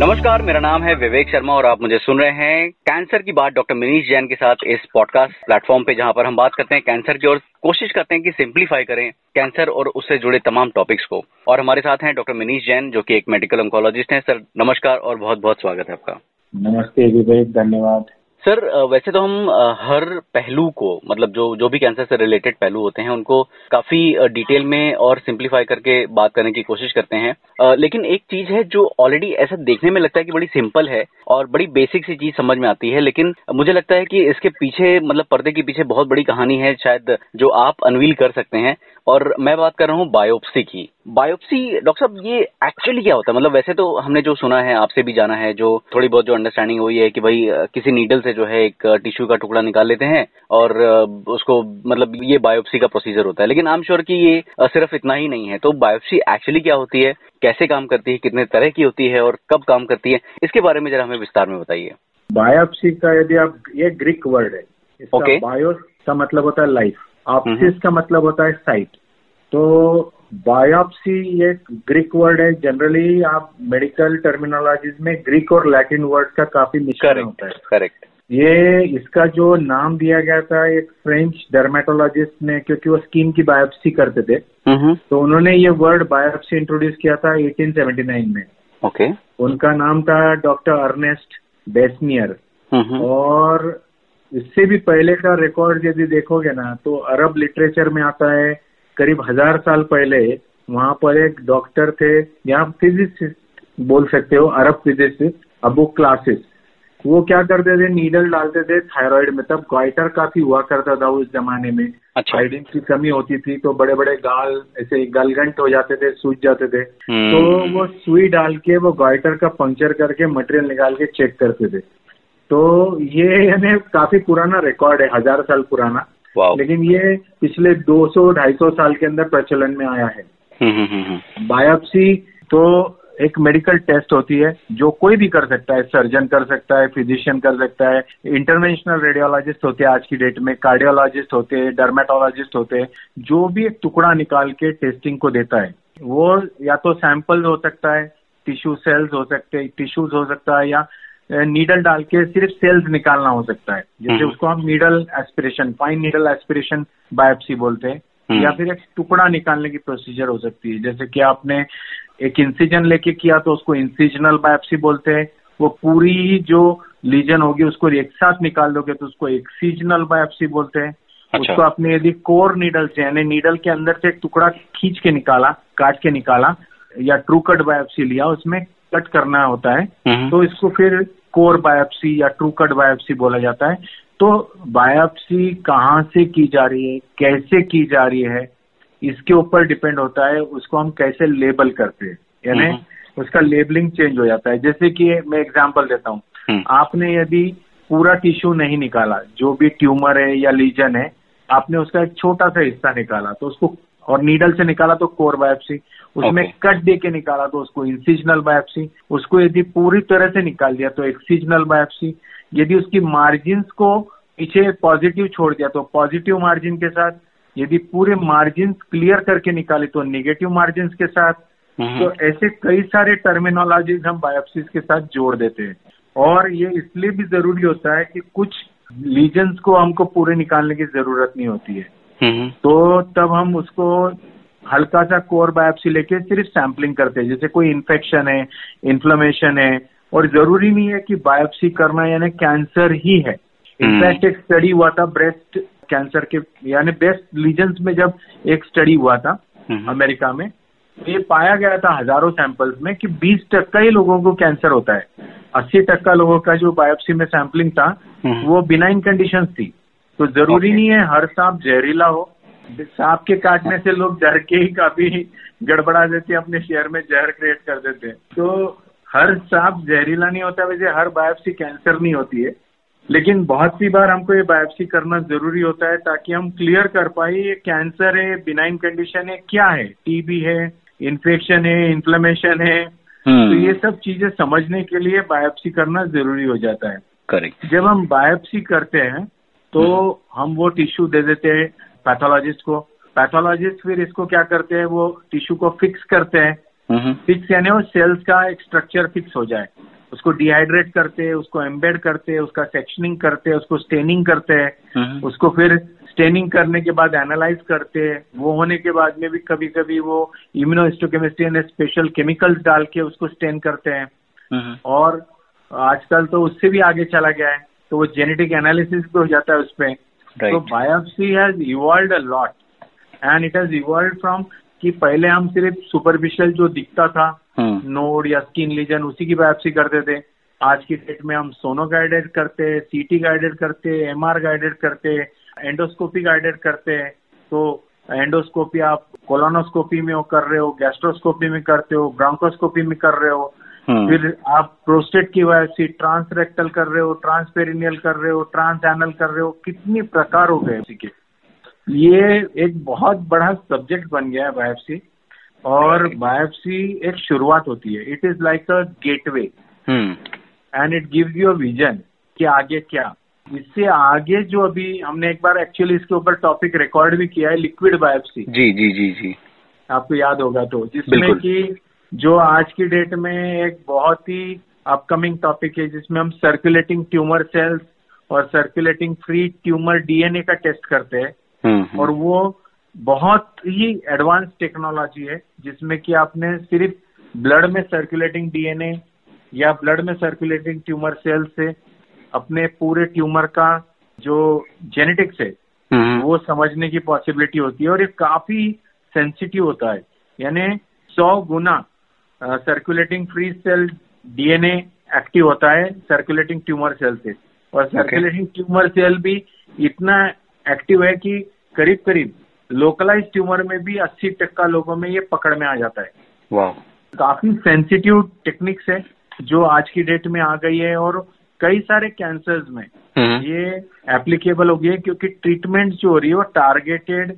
नमस्कार, मेरा नाम है विवेक शर्मा और आप मुझे सुन रहे हैं कैंसर की बात डॉक्टर मनीष जैन के साथ इस पॉडकास्ट प्लेटफॉर्म पे, जहाँ पर हम बात करते हैं कैंसर की और कोशिश करते हैं कि सिंप्लीफाई करें कैंसर और उससे जुड़े तमाम टॉपिक्स को। और हमारे साथ हैं डॉक्टर मनीष जैन, जो कि एक मेडिकल ऑन्कोलॉजिस्ट हैं। सर, नमस्कार और बहुत बहुत स्वागत है आपका। नमस्ते विवेक, धन्यवाद। सर वैसे तो हम हर पहलू को मतलब जो जो भी कैंसर से रिलेटेड पहलू होते हैं, उनको काफ़ी डिटेल में और सिंप्लीफाई करके बात करने की कोशिश करते हैं। लेकिन एक चीज़ है जो ऑलरेडी ऐसा देखने में लगता है कि बड़ी सिंपल है और बड़ी बेसिक सी चीज़ समझ में आती है, लेकिन मुझे लगता है कि इसके पीछे मतलब पर्दे के पीछे बहुत बड़ी कहानी है, शायद जो आप अनवील कर सकते हैं। और मैं बात कर रहा हूँ बायोप्सी की। बायोप्सी डॉक्टर साहब, ये एक्चुअली क्या होता है? मतलब वैसे तो हमने जो सुना है, आपसे भी जाना है, जो थोड़ी बहुत जो अंडरस्टैंडिंग हुई है कि भाई किसी नीडल से जो है एक टिश्यू का टुकड़ा निकाल लेते हैं, और उसको मतलब ये बायोप्सी का प्रोसीजर होता है। लेकिन आई एम श्योर कि ये सिर्फ़ इतना ही नहीं है। तो बायोप्सी एक्चुअली क्या होती है? कैसे काम करती है? कितने तरह की होती है? और कब काम करती है? इसके बारे में जरा हमें विस्तार में बताइए। बायोप्सी का यदि आप ये ग्रीक वर्ड है। ओके बायो का मतलब होता है लाइफ ऑप्सिस का मतलब होता है साइट तो बायोप्सी एक ग्रीक वर्ड है। जनरली आप मेडिकल टर्मिनोलॉजीज में ग्रीक और लैटिन वर्ड का काफ़ी मिश्रण होता है। करेक्ट ये इसका जो नाम दिया गया था एक फ्रेंच डर्मेटोलॉजिस्ट ने क्योंकि वो स्किन की बायोप्सी करते थे। तो उन्होंने ये वर्ड बायोप्सी इंट्रोड्यूस किया था 1879 में। Okay okay. उनका नाम था डॉक्टर अर्नेस्ट बेसनियर। और इससे भी पहले का रिकॉर्ड यदि देखोगे ना तो अरब लिटरेचर में आता है करीब हज़ार साल पहले वहाँ पर एक डॉक्टर थे या फिजिसिस्ट बोल सकते हो अरब फिजिसिस्ट अबू क्लासिस वो क्या करते थे नीडल डालते थे थायराइड में तब ग्वाइटर काफ़ी हुआ करता था उस जमाने में। अच्छा। आयोडीन की कमी होती थी तो बड़े बड़े गाल ऐसे गलगंट हो जाते थे सूज जाते थे। हम्म। तो वो सुई डाल के वो ग्वाइटर का पंक्चर करके मटेरियल निकाल के चेक करते थे। तो ये यानी काफ़ी पुराना रिकॉर्ड है हज़ार साल पुराना। लेकिन ये पिछले 200-250 साल के अंदर प्रचलन में आया है। बायोप्सी हम्म, हम्म, हम्म, तो एक मेडिकल टेस्ट होती है जो कोई भी कर सकता है सर्जन कर सकता है फिजिशियन कर सकता है इंटरवेंशनल रेडियोलॉजिस्ट होते हैं आज की डेट में कार्डियोलॉजिस्ट होते हैं डर्मेटोलॉजिस्ट होते हैं जो भी एक टुकड़ा निकाल के टेस्टिंग को देता है वो या तो सैंपल हो सकता है टिश्यू सेल्स हो सकते हैं टिश्यूज हो सकता है या नीडल डाल के सिर्फ़ सेल्स निकालना हो सकता है जैसे हम्म। उसको हम needle aspiration fine needle aspiration biopsy बोलते हैं हम्म। या फिर एक टुकड़ा निकालने की प्रोसीजर हो सकती है जैसे कि आपने एक इंसिजन लेके किया तो उसको इंसिजनल बायोप्सी बोलते हैं वो पूरी जो लीजन होगी उसको एक साथ निकाल दोगे तो उसको एक्सीजनल बायोप्सी बोलते हैं अच्छा। उसको आपने यदि कोर नीडल से यानी नीडल के अंदर से एक टुकड़ा खींच के निकाला काट के निकाला या ट्रू कट बायोप्सी लिया उसमें कट करना होता है हम्म। तो इसको फिर कोर बायोप्सी या ट्रू कट बायोप्सी बोला जाता है तो बायोप्सी कहाँ से की जा रही है कैसे की जा रही है इसके ऊपर डिपेंड होता है उसको हम कैसे लेबल करते हैं यानी हम्म। उसका लेबलिंग चेंज हो जाता है जैसे कि मैं एग्जांपल देता हूँ हम्म। आपने यदि पूरा टिश्यू नहीं निकाला जो भी ट्यूमर है या लीजन है आपने उसका एक छोटा सा हिस्सा निकाला तो उसको और नीडल से निकाला तो कोर बायोप्सी उसमें okay. कट दे के निकाला तो उसको इंसिजनल बायोप्सी उसको यदि पूरी तरह से निकाल दिया तो एक्सीजनल बायोप्सी यदि उसकी मार्जिन को पीछे पॉजिटिव छोड़ दिया तो पॉजिटिव मार्जिन के साथ यदि पूरे मार्जिन क्लियर करके निकाले तो निगेटिव मार्जिन के साथ हम्म। तो ऐसे कई सारे टर्मिनोलॉजीज हम बायोप्सीज के साथ जोड़ देते हैं और ये इसलिए भी ज़रूरी होता है कि कुछ लीजन्स को हमको पूरे निकालने की ज़रूरत नहीं होती है हम्म। तो तब हम उसको हल्का सा कोर बायोप्सी लेके सिर्फ़ सैंपलिंग करते हैं जैसे कोई इन्फेक्शन है इन्फ्लेमेशन है और ज़रूरी नहीं है कि बायोप्सी करना यानी कैंसर ही है इनफैक्ट हम्म। एक स्टडी हुआ था ब्रेस्ट कैंसर के यानी बेस्ट लीजन्स में जब एक स्टडी हुआ था हम्म। अमेरिका में ये पाया गया था हज़ारों सैंपल्स में कि 20 टक्का ही लोगों को कैंसर होता है। 80 टक्का लोगों का जो बायोप्सी में सैंपलिंग था वो बिनाइन कंडीशन थी। तो ज़रूरी okay. नहीं है हर सांप जहरीला हो। सांप के काटने से लोग डर के ही काफ़ी गड़बड़ा देते हैं अपने शेयर में जहर क्रिएट कर देते हैं। तो हर सांप जहरीला नहीं होता वैसे हर बायोप्सी कैंसर नहीं होती है। लेकिन बहुत सी बार हमको ये बायोप्सी करना ज़रूरी होता है ताकि हम क्लियर कर पाए ये कैंसर है बिनाइन कंडीशन है क्या है? टीबी है इन्फेक्शन है इन्फ्लेमेशन है। हम्म। तो ये सब चीज़ें समझने के लिए बायोप्सी करना ज़रूरी हो जाता है। करेक्ट जब हम बायोप्सी करते हैं तो हम्म। हम वो टिश्यू दे देते हैं पैथोलॉजिस्ट को। पैथोलॉजिस्ट फिर इसको क्या करते हैं? वो टिश्यू को फिक्स करते हैं। फिक्स यानी वो सेल्स का एक स्ट्रक्चर फिक्स हो जाए। उसको डिहाइड्रेट करते हैं उसको एम्बेड करते हैं उसका सेक्शनिंग करते हैं उसको स्टेनिंग करते हैं। उसको फिर स्टेनिंग करने के बाद एनालाइज करते हैं। वो होने के बाद में भी कभी कभी वो इम्यूनोस्टोकेमिस्ट्री ने स्पेशल केमिकल्स डाल के उसको स्टेन करते हैं। और आजकल तो उससे भी आगे चला गया है तो वो जेनेटिक एनालिसिस भी हो जाता है उस पर तो biopsy has evolve a lot and it has evolve from कि पहले हम सिर्फ़ सुपरफिशियल जो दिखता था नोड या स्किन लीजन उसी की बायोप्सी करते थे। आज की डेट में हम सोनो गाइडेड करते हैं सीटी गाइडेड करते हैं एमआर गाइडेड करते हैं एंडोस्कोपी गाइडेड करते। हैं तो एंडोस्कोपी आप कोलोनोस्कोपी में कर रहे हो गैस्ट्रोस्कोपी में करते हो ब्रांकोस्कोपी में कर रहे हो। फिर आप प्रोस्टेट की बायोप्सी ट्रांस रेक्टल कर रहे हो ट्रांसपेरिनियल कर रहे हो ट्रांस एनल कर रहे हो कितनी प्रकार हो गए उसी के। ये एक बहुत बड़ा सब्जेक्ट बन गया है बायोप्सी और बायोप्सी एक शुरुआत होती है। It is like a gateway and it gives you a vision कि आगे क्या। इससे आगे जो अभी हमने एक बार एक्चुअली इसके ऊपर टॉपिक रिकॉर्ड भी किया है लिक्विड बायोप्सी जी जी जी जी। आपको याद होगा तो जिसमें कि जो आज की डेट में एक बहुत ही अपकमिंग टॉपिक है जिसमें हम सर्कुलेटिंग ट्यूमर सेल्स और सर्कुलेटिंग फ्री ट्यूमर डीएनए का टेस्ट करते हैं। और वो बहुत ही एडवांस टेक्नोलॉजी है जिसमें कि आपने सिर्फ़ ब्लड में सर्कुलेटिंग डीएनए या ब्लड में सर्कुलेटिंग ट्यूमर सेल से अपने पूरे ट्यूमर का जो जेनेटिक्स है हम्म, वो समझने की पॉसिबिलिटी होती है और ये काफ़ी सेंसिटिव होता है। यानी सौ गुना circulating free cell DNA active होता है सर्कुलेटिंग ट्यूमर सेल से। और सर्कुलेटिंग ट्यूमर सेल भी इतना एक्टिव है कि करीब करीब लोकलाइज ट्यूमर में भी 80 टक्का लोगों में ये पकड़ में आ जाता है काफ़ी सेंसिटिव टेक्निक्स है जो आज की डेट में आ गई है और कई सारे कैंसर्स में हम्म। ये एप्लीकेबल हो गई है क्योंकि ट्रीटमेंट जो हो रही है वो टारगेटेड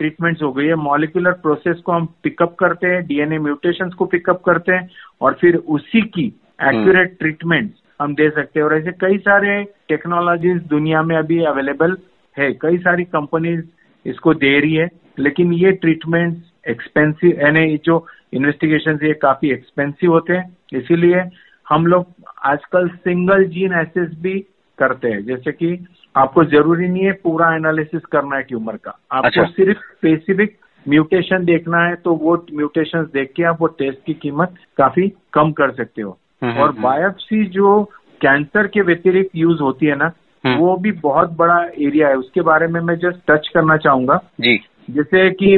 ट्रीटमेंट्स हो गई है मॉलिकुलर प्रोसेस को हम पिकअप करते हैं डीएनए म्यूटेशंस को पिकअप करते हैं और फिर उसी की एक्यूरेट हम्म। ट्रीटमेंट हम दे सकते हैं और ऐसे कई सारे टेक्नोलॉजीज़ दुनिया में अभी अवेलेबल है कई सारी कंपनीज़ इसको दे रही है लेकिन ये ट्रीटमेंट एक्सपेंसिव यानी जो इन्वेस्टिगेशन ये काफ़ी एक्सपेंसिव होते हैं इसीलिए हम लोग आजकल सिंगल जीन एसेस भी करते हैं जैसे कि आपको ज़रूरी नहीं है पूरा एनालिसिस करना है ट्यूमर का आपको अच्छा। सिर्फ़ स्पेसिफिक म्यूटेशन देखना है तो वो म्यूटेशन देख के आप वो टेस्ट की कीमत काफ़ी कम कर सकते हो हम्म, हम्म, और बायोप्सी हम्म। जो कैंसर के व्यतिरिक्त यूज़ होती है ना। वो भी बहुत बड़ा एरिया है। उसके बारे में मैं जस्ट टच करना चाहूँगा। जी। जैसे कि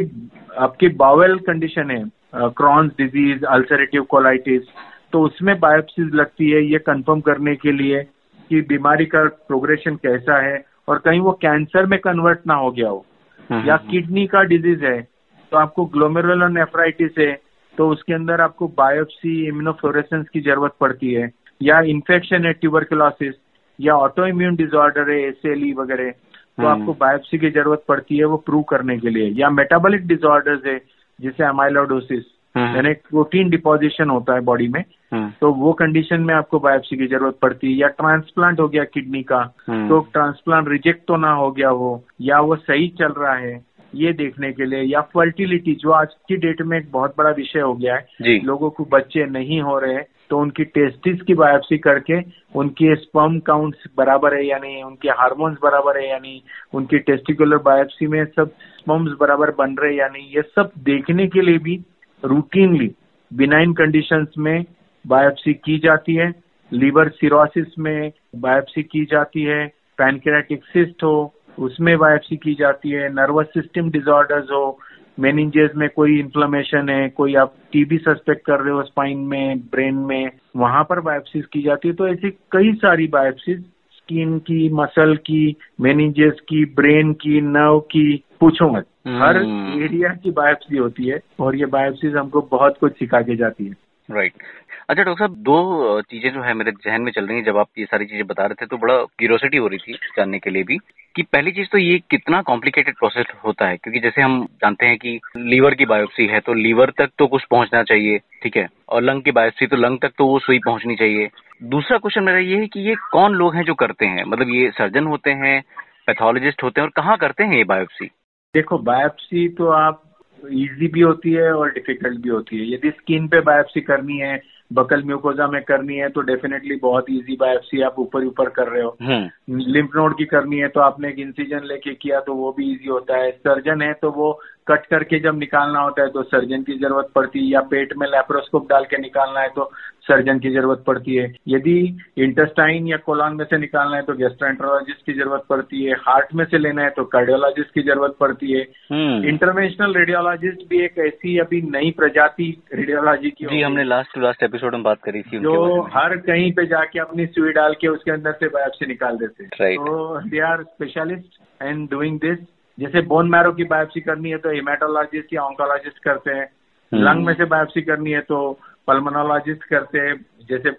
आपकी बावेल कंडीशन है क्रॉन्स डिज़ीज़ अल्सरेटिव कोलाइटिस तो उसमें बायोप्सीज लगती है ये कंफर्म करने के लिए कि बीमारी का प्रोग्रेशन कैसा है और कहीं वो कैंसर में कन्वर्ट ना हो गया हो। हम्म, या किडनी हम्म, का डिज़ीज़ है तो आपको ग्लोमेरुलर नेफ्राइटिस है तो उसके अंदर आपको बायोप्सी इम्यूनोफ्लोरेसेंस की ज़रूरत पड़ती है। या इन्फेक्शन है ट्यूबरकुलोसिस या ऑटो इम्यून डिजॉर्डर है एस एल वगैरह तो हम्म। आपको बायोप्सी की ज़रूरत पड़ती है वो प्रूव करने के लिए या मेटाबॉलिक डिजॉर्डर्स है जिसे अमाइलोडोसिस हम्म। यानी प्रोटीन डिपोजिशन होता है बॉडी में हम्म। तो वो कंडीशन में आपको बायोप्सी की ज़रूरत पड़ती है या ट्रांसप्लांट हो गया किडनी का तो ट्रांसप्लांट रिजेक्ट तो ना हो गया वो या वो सही चल रहा है ये देखने के लिए या फर्टिलिटी जो आज की डेट में एक बहुत बड़ा विषय हो गया है लोगों को बच्चे नहीं हो रहे तो उनकी टेस्टिस की बायोप्सी करके उनके स्पर्म काउंट्स बराबर है यानी उनके हार्मोन्स बराबर है यानी उनकी टेस्टिकुलर बायोप्सी में सब स्पर्म्स बराबर बन रहे यानी ये सब देखने के लिए भी रूटीनली बिनाइन कंडीशंस में बायोप्सी की जाती है लीवर सिरोसिस में बायोप्सी की जाती है पैनक्रेटिक सिस्ट हो, उसमें बायोप्सी की जाती है नर्वस सिस्टम डिजॉर्डर्स हो मेनिंजेस में कोई इन्फ्लेमेशन है कोई आप टीबी सस्पेक्ट कर रहे हो स्पाइन में ब्रेन में वहाँ पर बायोप्सीज की जाती है तो ऐसी कई सारी बायोप्सीज स्किन की मसल की मेनिंजेस की ब्रेन की नर्व की पूछो मत हर एरिया हम्म। की बायोप्सी होती है और ये बायोप्सीज हमको बहुत कुछ सिखा के जाती है राइट अच्छा डॉक्टर साहब, दो चीज़ें जो है मेरे जहन में चल रही हैं। जब आप ये सारी चीज़ें बता रहे थे तो बड़ा क्यूरोसिटी हो रही थी जानने के लिए भी कि पहली चीज़ तो ये कितना कॉम्प्लिकेटेड प्रोसेस होता है? क्योंकि जैसे हम जानते हैं कि लीवर की बायोप्सी है तो लीवर तक तो कुछ पहुँचना चाहिए, ठीक है? और लंग की बायोप्सी तो लंग तक तो वो सुई पहुंचनी चाहिए। दूसरा क्वेश्चन मेरा ये है कि ये कौन लोग हैं जो करते हैं? मतलब ये सर्जन होते हैं पैथोलॉजिस्ट होते हैं, और कहाँ करते हैं ये बायोप्सी देखो बायोप्सी तो आप इजी भी होती है और डिफ़िकल्ट भी होती है। यदि स्किन पे बायोप्सी करनी है बकल म्यूकोजा में करनी है तो डेफिनेटली बहुत इजी बायोप्सी आप ऊपर ऊपर कर रहे हो। लिम्फ हम्म। नोड की करनी है तो आपने एक इंसिजन लेके किया तो वो भी इजी होता है। सर्जन है तो वो कट करके जब निकालना होता है तो सर्जन की ज़रूरत पड़ती है या पेट में लेप्रोस्कोप डाल के निकालना है तो सर्जन की ज़रूरत पड़ती है। यदि इंटेस्टाइन या कोलॉन में से निकालना है तो गेस्ट्रोएंट्रोलॉजिस्ट की ज़रूरत पड़ती है। हार्ट में से लेना है तो कार्डियोलॉजिस्ट की ज़रूरत पड़ती है। इंटरनेशनल हम्म। रेडियोलॉजिस्ट भी एक ऐसी अभी नई प्रजाति रेडियोलॉजी की जी हमने लास्ट लास्ट एपिसोड में बात करी थी जो हर कहीं पे जाके अपनी सुई डाल के उसके अंदर से बायोप्सी निकाल देते हैं। तो they are specialist and doing this जैसे बोन मैरो की बायोप्सी करनी है तो हिमेटोलॉजिस्ट या ऑन्कोलॉजिस्ट करते हैं लंग हम्म। में से बायोप्सी करनी है तो पल्मोनोलॉजिस्ट करते हैं जैसे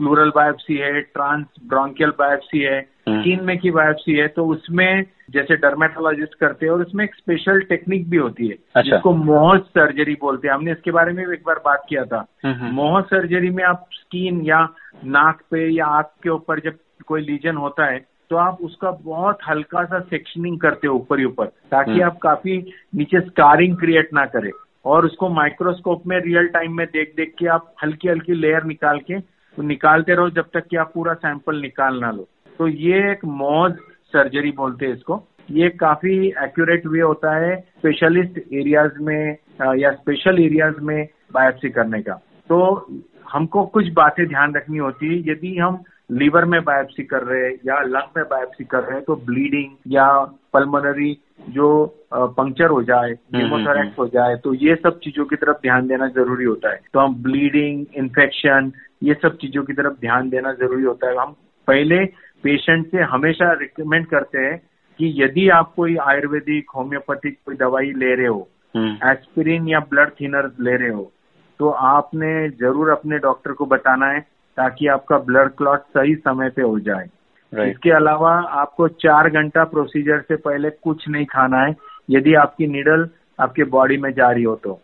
प्लूरल बायोप्सी है ट्रांस ब्रोंकियल बायोप्सी है स्किन हम्म। में की बायोप्सी है तो उसमें जैसे डर्मेटोलॉजिस्ट करते हैं और उसमें एक स्पेशल टेक्निक भी होती है अच्छा। जिसको मोह सर्जरी बोलते हैं हमने इसके बारे में भी एक बार बात किया था मोह सर्जरी में आप स्किन या नाक पे या आँख के ऊपर जब कोई लीजन होता है तो आप उसका बहुत हल्का सा सेक्शनिंग करते हो ऊपर ही ऊपर ताकि हम्म। आप काफ़ी नीचे स्कारिंग क्रिएट ना करें। और उसको माइक्रोस्कोप में रियल टाइम में देख देख के आप हल्की हल्की लेयर निकाल के तो निकालते रहो जब तक कि आप पूरा सैंपल निकाल ना लो। तो ये एक मौज सर्जरी बोलते हैं इसको। ये काफ़ी एक्यूरेट वे होता है स्पेशलिस्ट एरियाज़ में या स्पेशल एरियाज़ में बायोप्सी करने का। तो हमको कुछ बातें ध्यान रखनी होती है। यदि हम लीवर में बायोप्सी कर रहे हैं या लंग में बायोप्सी कर रहे हैं तो ब्लीडिंग या पल्मोनरी जो पंक्चर हो जाए न्यूमोथोरेक्स हम्म, हम्म, हो जाए तो ये सब चीज़ों की तरफ़ ध्यान देना ज़रूरी होता है। तो हम ब्लीडिंग इन्फेक्शन ये सब चीज़ों की तरफ़ ध्यान देना ज़रूरी होता है। हम पहले पेशेंट से हमेशा रिकमेंड करते हैं कि यदि आप कोई आयुर्वेदिक होम्योपैथिक कोई दवाई ले रहे हो एस्पिरिन हम्म। या ब्लड थिनर ले रहे हो तो आपने ज़रूर अपने डॉक्टर को बताना है ताकि आपका ब्लड क्लॉट सही समय पे हो जाए right. इसके अलावा आपको चार घंटा प्रोसीजर से पहले कुछ नहीं खाना है यदि आपकी निडल आपके बॉडी में जा रही हो तो.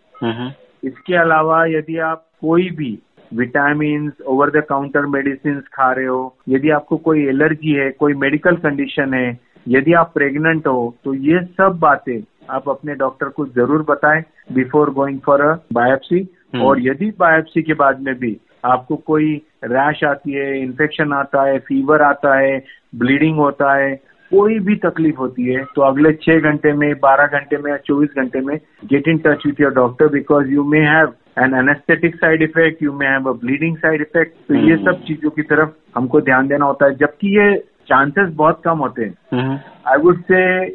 इसके अलावा यदि आप कोई भी vitamin over the counter medicine खा रहे हो यदि आपको कोई एलर्जी है कोई मेडिकल कंडीशन है यदि आप प्रेग्नेंट हो तो ये सब बातें आप अपने डॉक्टर को ज़रूर बताएँ before going for a biopsy और यदि बायोप्सी के बाद में भी आपको कोई रैश आती है इन्फेक्शन आता है फीवर आता है ब्लीडिंग होता है कोई भी तकलीफ़ होती है तो अगले छह घंटे में बारह घंटे में या चौबीस घंटे में get in touch with your doctor because you may have an anaesthetic side effect you may have a bleeding side effect तो ये hmm. सब चीज़ों की तरफ़ हमको ध्यान देना होता है जबकि ये चांसेस बहुत कम होते हैं। I would say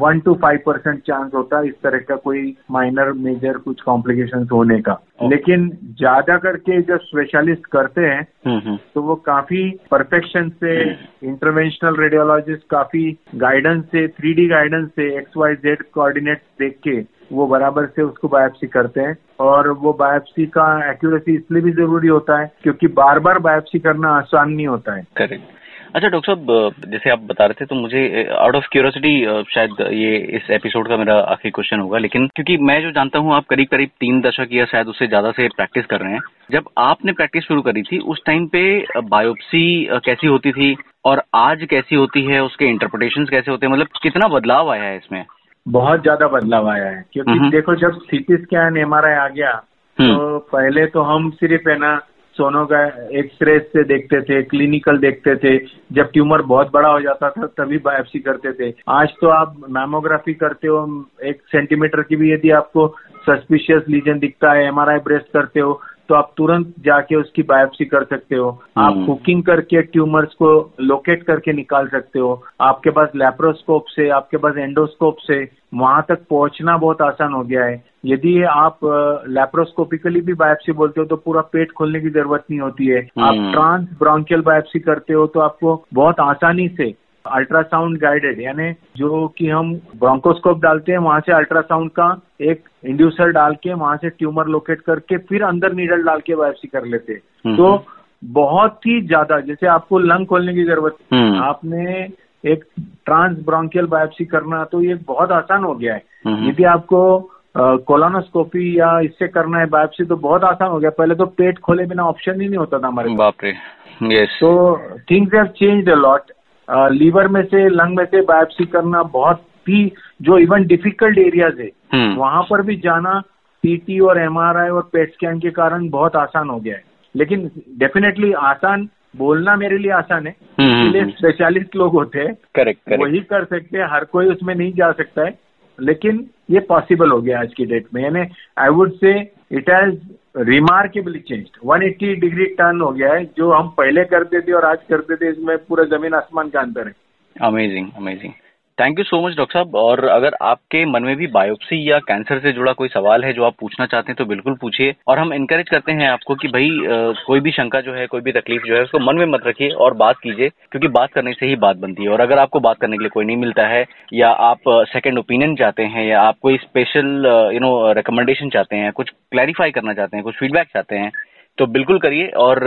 one two five percent chance होता है इस तरह का कोई माइनर मेजर कुछ कॉम्प्लिकेशन होने का। लेकिन ज़्यादा करके जो स्पेशलिस्ट करते हैं हम्म, हम्म। तो वो काफ़ी परफेक्शन से इंटरवेंशनल रेडियोलॉजिस्ट काफ़ी गाइडेंस से थ्री गाइडेंस से एक्स वाई जेड कोऑर्डिनेट देख के वो बराबर से उसको बायोप्सी करते हैं। और वो बायोप्सी का एक्यूरेसी इसलिए भी ज़रूरी होता है क्योंकि बार बार बायोप्सी करना आसान नहीं होता है। करेक्ट अच्छा डॉक्टर साहब जैसे आप बता रहे थे तो मुझे आउट ऑफ़ क्यूरोसिटी शायद ये इस एपिसोड का मेरा आखिरी क्वेश्चन होगा लेकिन क्योंकि मैं जो जानता हूँ आप करीब करीब तीन दशक या शायद उससे ज़्यादा से प्रैक्टिस कर रहे हैं। जब आपने प्रैक्टिस शुरू करी थी उस टाइम पे बायोप्सी कैसी होती थी और आज कैसी होती है उसके इंटरप्रिटेशन कैसे होते हैं मतलब कितना बदलाव आया है इसमें? बहुत ज़्यादा बदलाव आया है क्योंकि देखो जब सीटी स्कैन एमआरआई आ गया हम्म। तो पहले तो हम सिर्फ़ है ना सोनो का एक्सरे से देखते थे क्लिनिकल देखते थे। जब ट्यूमर बहुत बड़ा हो जाता था, तभी बायोप्सी करते थे। आज तो आप मैमोग्राफी करते हो, एक सेंटीमीटर की भी यदि आपको सस्पिशियस लीजन दिखता है एमआरआई ब्रेस्ट करते हो तो आप तुरंत जाके उसकी बायोप्सी कर सकते हो। आप कुकिंग हम्म। करके ट्यूमर्स को लोकेट करके निकाल सकते हो। आपके पास लेप्रोस्कोप से आपके पास एंडोस्कोप से वहाँ तक पहुँचना बहुत आसान हो गया है। यदि आप लेप्रोस्कोपिकली भी बायोप्सी बोलते हो तो पूरा पेट खोलने की ज़रूरत नहीं होती है। आप ट्रांस ब्रोंकियल बायोप्सी करते हो तो आपको बहुत आसानी से अल्ट्रासाउंड गाइडेड यानी जो कि हम ब्रोंकोस्कोप डालते हैं वहाँ से अल्ट्रासाउंड का एक इंड्यूसर डाल के वहाँ से ट्यूमर लोकेट करके फिर अंदर नीडल डाल के बायोप्सी कर लेते। हैं तो बहुत ही ज़्यादा जैसे आपको लंग खोलने की ज़रूरत हम्म। आपने एक ट्रांस ब्रोंकियल बायोप्सी करना तो ये बहुत आसान हो गया है। हम्म। यदि आपको कोलोनोस्कोपी या इससे करना है बायोप्सी तो बहुत आसान हो गया। पहले तो पेट खोले बिना ऑप्शन ही नहीं होता था हमारे बाप रे। Yes. तो things have changed a lot liver में से लंग में से बायोप्सी करना बहुत थी जो इवन डिफ़िकल्ट एरियाज़ है हम्म। वहाँ पर भी जाना सीटी और एमआरआई और पेट स्कैन के कारण बहुत आसान हो गया है। लेकिन डेफिनेटली आसान बोलना मेरे लिए आसान है हम्म, इसलिए स्पेशलिस्ट लोग होते हैं करेक्ट वही कर सकते हैं हर कोई उसमें नहीं जा सकता है। लेकिन ये पॉसिबल हो गया आज की डेट में। यानी I would say it has remarkably change 180 degree turn हो गया है जो हम पहले करते थे और आज करते थे इसमें पूरा ज़मीन आसमान का अंतर है। Amazing amazing thank you so much doctor साहब। और अगर आपके मन में भी बायोप्सी या कैंसर से जुड़ा कोई सवाल है जो आप पूछना चाहते हैं तो बिल्कुल पूछिए। और हम इनकरेज करते हैं आपको कि भाई कोई भी शंका जो है, कोई भी तकलीफ़ जो है, उसको मन में मत रखिए और बात कीजिए, क्योंकि बात करने से ही बात बनती है। और अगर आपको बात करने के लिए कोई नहीं मिलता है, या आप सेकेंड ओपिनियन चाहते हैं, या आप कोई स्पेशल यू नो रिकमेंडेशन चाहते हैं, कुछ क्लैरिफाई करना चाहते हैं, कुछ फीडबैक चाहते हैं तो बिल्कुल करिए और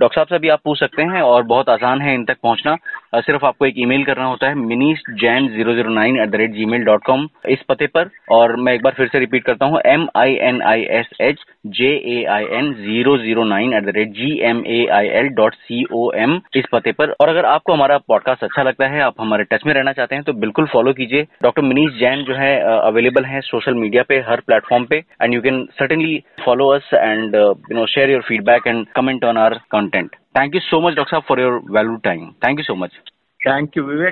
डॉक्टर साहब से भी आप पूछ सकते हैं और बहुत आसान है इन तक पहुँचना। सिर्फ़ आपको एक ईमेल करना होता है Minish Jain zero zero nine at the rate Gmail dot com इस पते पर और मैं एक बार फिर से रिपीट करता हूँ M I N I S H J A I N zero zero nine at the rate G M A I L dot C O M इस पते पर। और अगर आपको हमारा पॉडकास्ट अच्छा लगता है, आप हमारे टच में रहना चाहते हैं तो बिल्कुल फॉलो कीजिए। डॉक्टर मिनीस जैन जो है अवेलेबल है सोशल मीडिया पे, हर प्लेटफॉर्म पे and you can certainly follow us and you know share your feedback and comment on our content. Thank you so much, Dr. for your valuable time. Thank you so much. Thank you, Vivek.